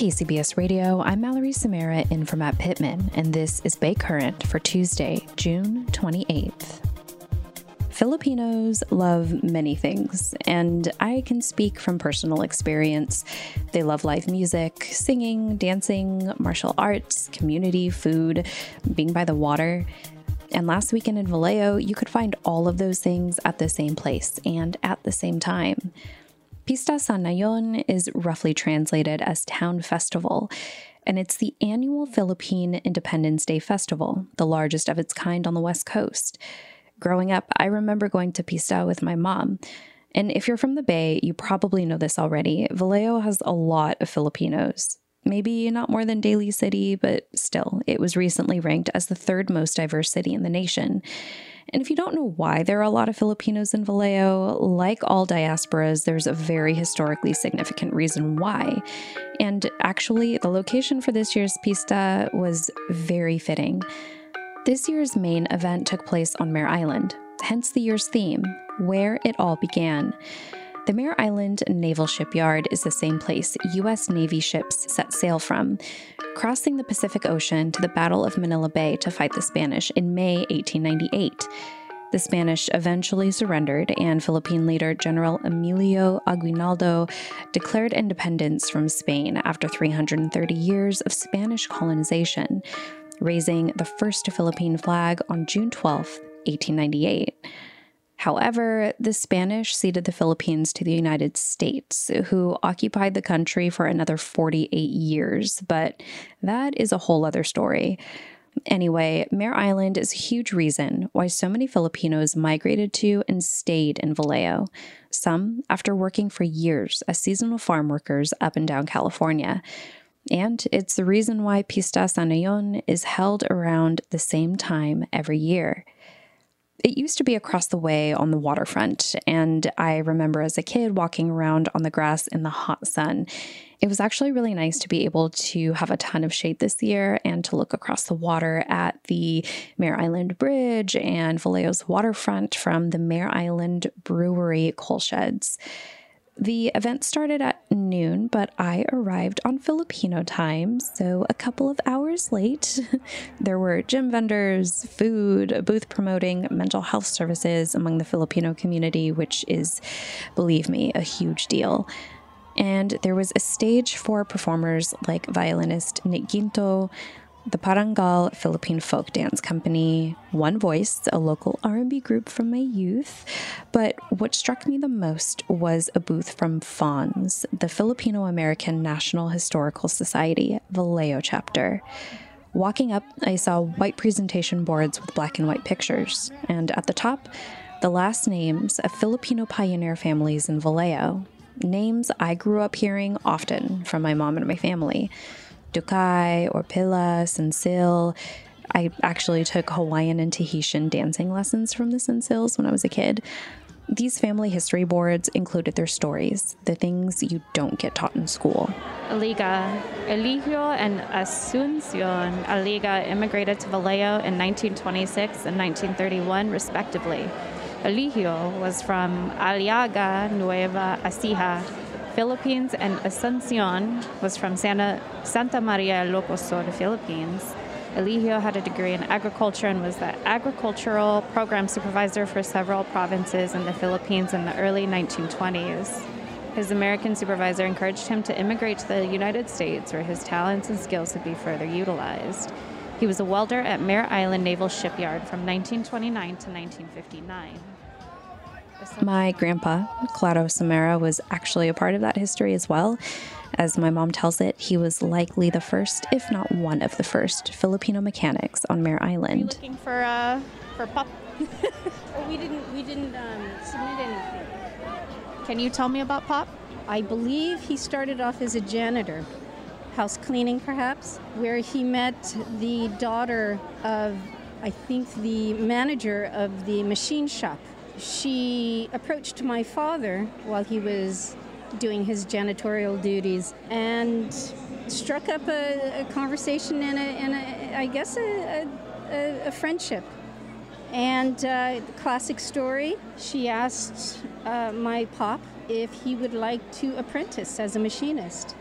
KCBS Radio, I'm Mallory Samara in for Matt Pittman, and this is Bay Current for Tuesday, June 28th. Filipinos love many things, and I can speak from personal experience. They love live music, singing, dancing, martial arts, community, food, being by the water. And last weekend in Vallejo, you could find all of those things at the same place and at the same time. Pista sa Nayon is roughly translated as Town Festival, and it's the annual Philippine Independence Day Festival, the largest of its kind on the West Coast. Growing up, I remember going to Pista with my mom. And if you're from the Bay, you probably know this already. Vallejo has a lot of Filipinos. Maybe not more than Daly City, but still, it was recently ranked as the third most diverse city in the nation. And if you don't know why there are a lot of Filipinos in Vallejo, like all diasporas, there's a very historically significant reason why. And actually, the location for this year's Pista was very fitting. This year's main event took place on Mare Island, hence the year's theme, where it all began. The Mare Island Naval Shipyard is the same place U.S. Navy ships set sail from, crossing the Pacific Ocean to the Battle of Manila Bay to fight the Spanish in May 1898. The Spanish eventually surrendered, and Philippine leader General Emilio Aguinaldo declared independence from Spain after 330 years of Spanish colonization, raising the first Philippine flag on June 12, 1898. However, the Spanish ceded the Philippines to the United States, who occupied the country for another 48 years, but that is a whole other story. Anyway, Mare Island is a huge reason why so many Filipinos migrated to and stayed in Vallejo, some after working for years as seasonal farm workers up and down California. And it's the reason why Pista sa Nayon is held around the same time every year. It used to be across the way on the waterfront, and I remember as a kid walking around on the grass in the hot sun. It was actually really nice to be able to have a ton of shade this year and to look across the water at the Mare Island Bridge and Vallejo's waterfront from the Mare Island Brewery coal sheds. The event started at noon, but I arrived on Filipino time, so a couple of hours late. there were gym vendors, food, a booth promoting mental health services among the Filipino community, which is, believe me, a huge deal. And there was a stage for performers like violinist Nick Ginto, the Parangal Philippine Folk Dance Company, One Voice, a local R&B group from my youth. But what struck me the most was a booth from FANHS, the Filipino American National Historical Society Vallejo chapter. Walking up, I saw white presentation boards with black and white pictures, and at the top, the last names of Filipino pioneer families in Vallejo. Names I grew up hearing often from my mom and my family. Ducay, Orpilla, Sensil. I actually took Hawaiian and Tahitian dancing lessons from the Sensils when I was a kid. These family history boards included their stories, the things you don't get taught in school. Aliga. Eligio and Asuncion Aliga immigrated to Vallejo in 1926 and 1931, respectively. Eligio was from Aliaga Nueva Ecija, Philippines, and Asuncion was from Santa, Santa Maria Ilocos Sur, the Philippines. Eligio had a degree in agriculture and was the agricultural program supervisor for several provinces in the Philippines in the early 1920s. His American supervisor encouraged him to immigrate to the United States where his talents and skills would be further utilized. He was a welder at Mare Island Naval Shipyard from 1929 to 1959. My grandpa, Claudio Samara, was actually a part of that history as well. As my mom tells it, he was likely the first, if not one of the first, Filipino mechanics on Mare Island. Looking for uh, for pup. Oh, we didn't we didn't um, submit anything. Can you tell me about Pop? I believe he started off as a janitor, house cleaning perhaps, where he met the daughter of I think the manager of the machine shop. She approached my father while he was doing his janitorial duties and struck up a, a conversation and, a, and a, I guess a, a, friendship. And uh, classic story, she asked uh, my pop if he would like to apprentice as a machinist.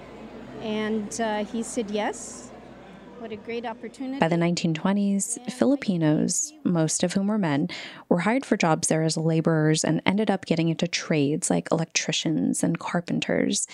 And uh, he said yes. What a great opportunity. By the 1920s, Filipinos, most of whom were men, were hired for jobs there as laborers and ended up getting into trades like electricians and carpenters.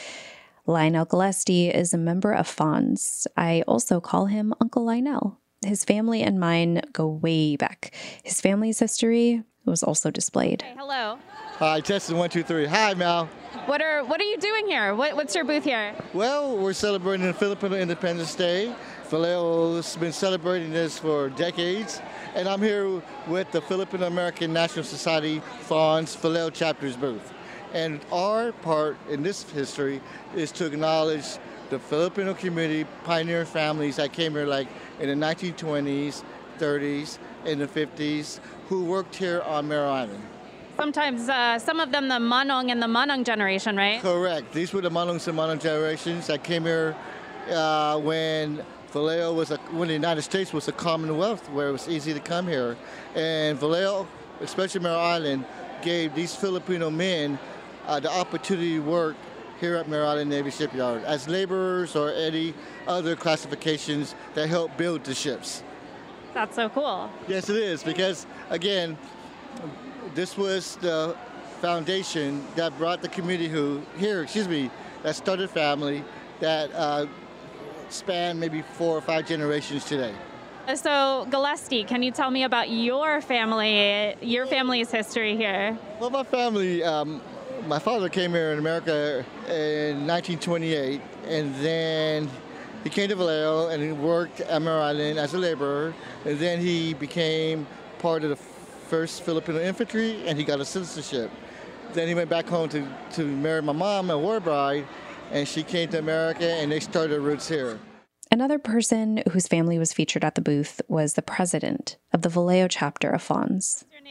Lionel Gillespie is a member of FANHS. I also call him Uncle Lionel. His family and mine go way back. His family's history was also displayed. Hey, hello. Hi, testing one, two, three. Hi, Mal. What are what are you doing here? What, what's your booth here? Well, we're celebrating the Filipino Independence Day. Vallejo's been celebrating this for decades, and I'm here with the Filipino American National Society FANHS Valeo chapter's booth. And our part in this history is to acknowledge the Filipino community, pioneer families that came here like in the 1920s, 30s, and the 50s, who worked here on Mare Island. Sometimes uh, some of them the Manong and the Manong generation, right? Correct. These were the Manongs and Manong generations that came here uh, when Vallejo was a, when the United States was a commonwealth where it was easy to come here. And Vallejo, especially Mare Island, gave these Filipino men uh, the opportunity to work here at Mare Island Navy Shipyard as laborers or any other classifications that help build the ships. That's so cool. Yes, it is, because again, this was the foundation that brought the community who here, excuse me, that started family that uh, span maybe four or five generations today. So, Gillespie, can you tell me about your family, your family's history here? Well, my family, um, my father came here in America in 1928, and then he came to Vallejo and he worked at Mare Island as a laborer, and then he became part of the first Filipino infantry, and he got a citizenship. Then he went back home to, to marry my mom, a war bride, and she came to America, and they started roots here. Another person whose family was featured at the booth was the president of the Vallejo chapter of FANHS. What's your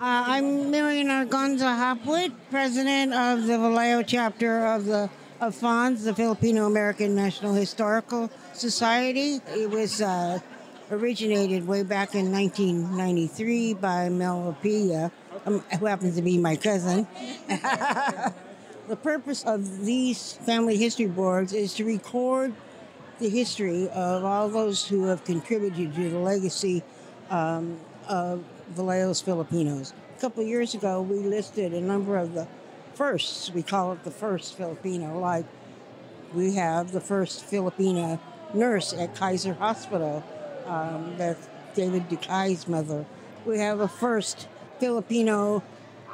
Uh, I'm Marion Argonza Hopwood, president of the Vallejo chapter of the of FANHS, the Filipino American National Historical Society. It was uh, originated way back in 1993 by Mel Orpilla, um, who happens to be my cousin. the purpose of these family history boards is to record the history of all those who have contributed to the legacy um, of Vallejo's Filipinos. A couple years ago, we listed a number of the firsts. We call it the first Filipino, like we have the first Filipina nurse at Kaiser Hospital. Um, that's David Ducay's mother. We have a first Filipino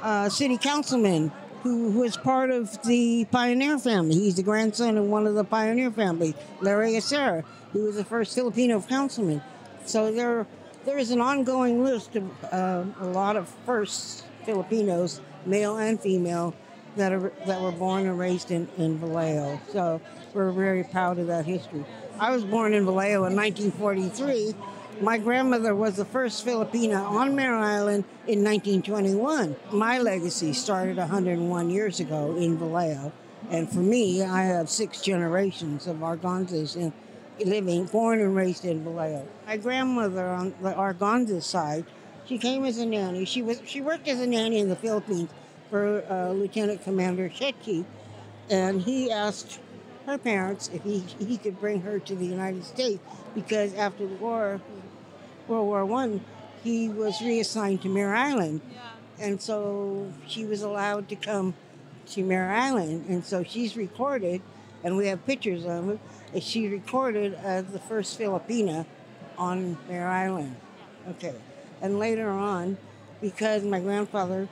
uh, city councilman who was part of the Pioneer family. He's the grandson of one of the Pioneer family, Larry Asera, who was the first Filipino councilman. So there, there is an ongoing list of uh, a lot of first Filipinos, male and female, that are that were born and raised in, in Vallejo. So we're very proud of that history. I was born in Vallejo in 1943. My grandmother was the first Filipina on Mare Island in 1921. My legacy started 101 years ago in Vallejo. And for me, I have six generations of Argonzas in, living, born and raised in Vallejo. My grandmother on the Argonza side, she came as a nanny. She was she worked as a nanny in the Philippines for uh, Lieutenant Commander Shetki, and he asked her parents if he, he could bring her to the United States because after the war, World War One, he was reassigned to Mare Island, and so she was allowed to come to Mare Island, and so she's recorded, and we have pictures of her. and She recorded as the first Filipina on Mare Island. Okay, and later on, because my grandfather,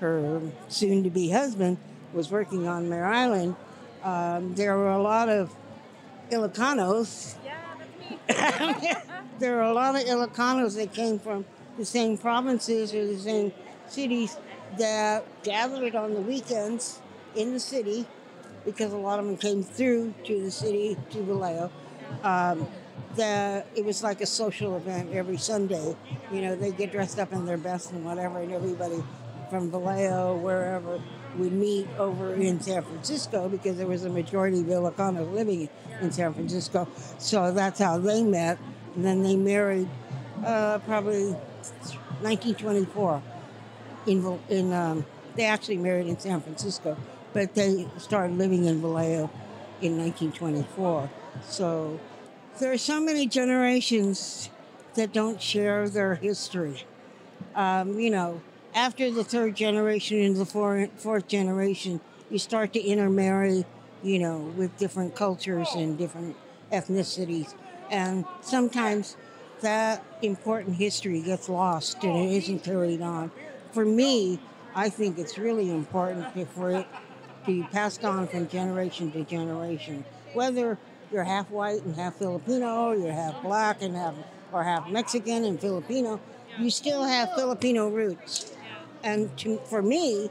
her soon-to-be husband, was working on Mare Island, um, there were a lot of Ilocanos. there were a lot of Ilocanos that came from the same provinces or the same cities that gathered on the weekends in the city because a lot of them came through to the city to Vallejo. Um, it was like a social event every Sunday. You know, they get dressed up in their best and whatever, and everybody from Vallejo, wherever, would meet over in San Francisco because there was a majority of Ilocanos living in San Francisco. So that's how they met. And then they married uh, probably 1924 in, in um, they actually married in San Francisco, but they started living in Vallejo in 1924. So there are so many generations that don't share their history. Um, you know, after the third generation and the four, fourth generation, you start to intermarry, you know, with different cultures and different ethnicities. And sometimes that important history gets lost and it isn't carried on. For me, I think it's really important for it to be passed on from generation to generation. Whether you're half white and half Filipino, you're half black and half or half Mexican and Filipino, you still have Filipino roots. And to, for me,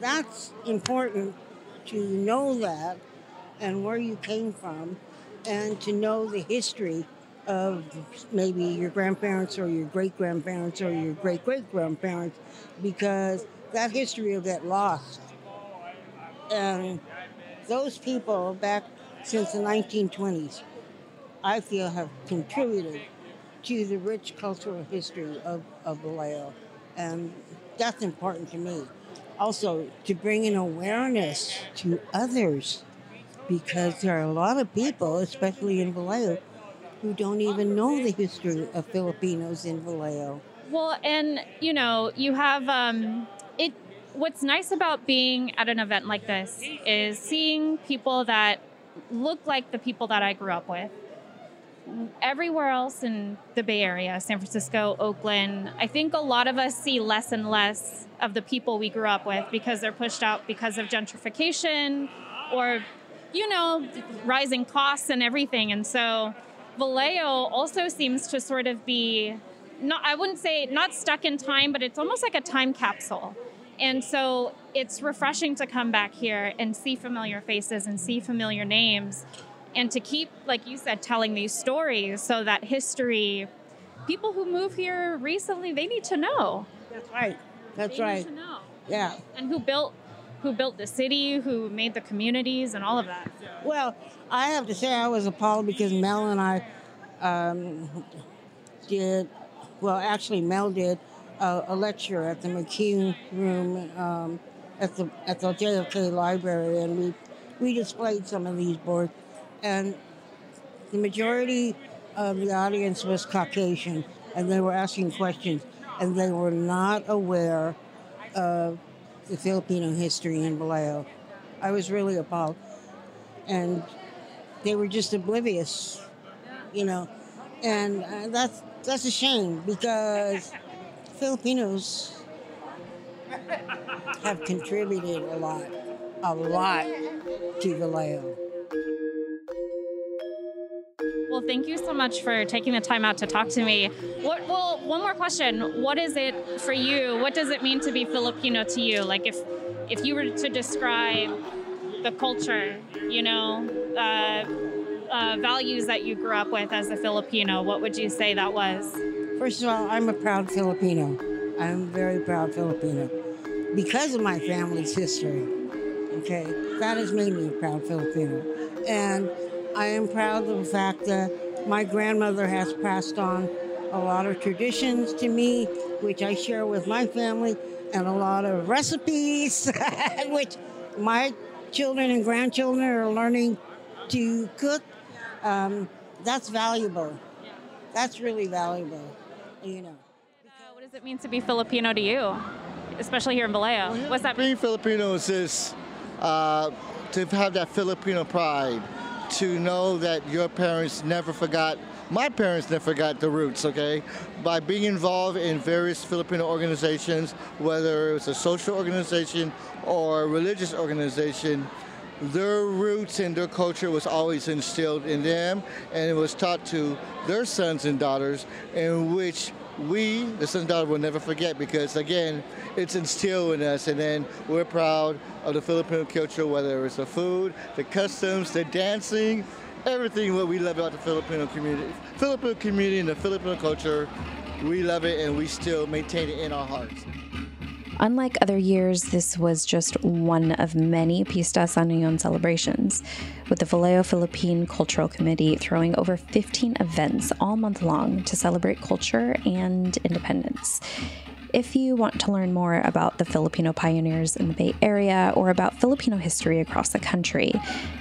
that's important to know that and where you came from and to know the history of maybe your grandparents or your great grandparents or your great great grandparents because that history will get lost. And those people back since the 1920s, I feel have contributed to the rich cultural history of, of Vallejo. And that's important to me. Also, to bring an awareness to others because there are a lot of people, especially in Vallejo, who don't even know the history of Filipinos in Vallejo. Well, and you know, you have um, it. What's nice about being at an event like this is seeing people that look like the people that I grew up with. Everywhere else in the Bay Area, San Francisco, Oakland, I think a lot of us see less and less of the people we grew up with because they're pushed out because of gentrification or, you know, rising costs and everything. And so Vallejo also seems to sort of be not I wouldn't say not stuck in time, but it's almost like a time capsule. And so it's refreshing to come back here and see familiar faces and see familiar names and to keep like you said telling these stories so that history people who move here recently they need to know. That's right. That's They need right. to know. Yeah. And who built who built the city, who made the communities and all of that. Well, I have to say I was appalled because Mel and I um, did, well, actually Mel did a, a lecture at the McCune Room um, at the at the JFK Library, and we we displayed some of these boards, and the majority of the audience was Caucasian, and they were asking questions, and they were not aware of the Filipino history in Vallejo. I was really appalled, and they were just oblivious, you know, and uh, that's that's a shame because Filipinos have contributed a lot, a lot to Vallejo. Much for taking the time out to talk to me. What, well, one more question. What is it for you? What does it mean to be Filipino to you? Like, if if you were to describe the culture, you know, uh, uh, values that you grew up with as a Filipino, what would you say that was? First of all, I'm a proud Filipino. I'm very proud Filipino because of my family's history. Okay, that has made me a proud Filipino. And I am proud of the fact that my grandmother has passed on a lot of traditions to me, which I share with my family, and a lot of recipes, which my children and grandchildren are learning to cook. Um, that's valuable. That's really valuable, you know. What does it mean to be Filipino to you? especially here in Vallejo. Well, What's that? mean? Being Filipino is this, uh, to have that Filipino pride, to know that your parents never forgot, my parents never forgot the roots, okay? By being involved in various Filipino organizations, whether it's a social organization or a religious organization, their roots and their culture was always instilled in them and it was taught to their sons and daughters in which we, the sons and will never forget because again, it's instilled in us and then we're proud of the Filipino culture, whether it's the food, the customs, the dancing, everything what we love about the Filipino community. Filipino community and the Filipino culture, we love it and we still maintain it in our hearts. Unlike other years, this was just one of many Pista sa Nayon celebrations, with the Vallejo Philippine Cultural Committee throwing over 15 events all month long to celebrate culture and independence. If you want to learn more about the Filipino pioneers in the Bay Area or about Filipino history across the country,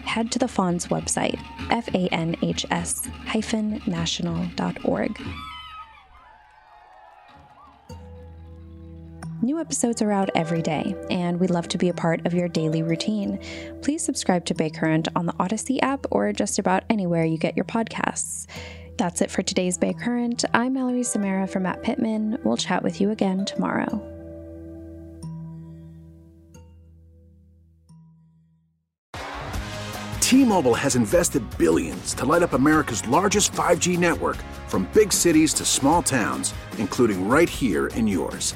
head to the FANHS website, fanhs-national.org. New episodes are out every day, and we'd love to be a part of your daily routine. Please subscribe to Bay Current on the Audacy app or just about anywhere you get your podcasts. That's it for today's Bay Current. I'm Mallory Samara from Matt Pittman. We'll chat with you again tomorrow. T-Mobile has invested billions to light up America's largest 5G network from big cities to small towns, including right here in yours.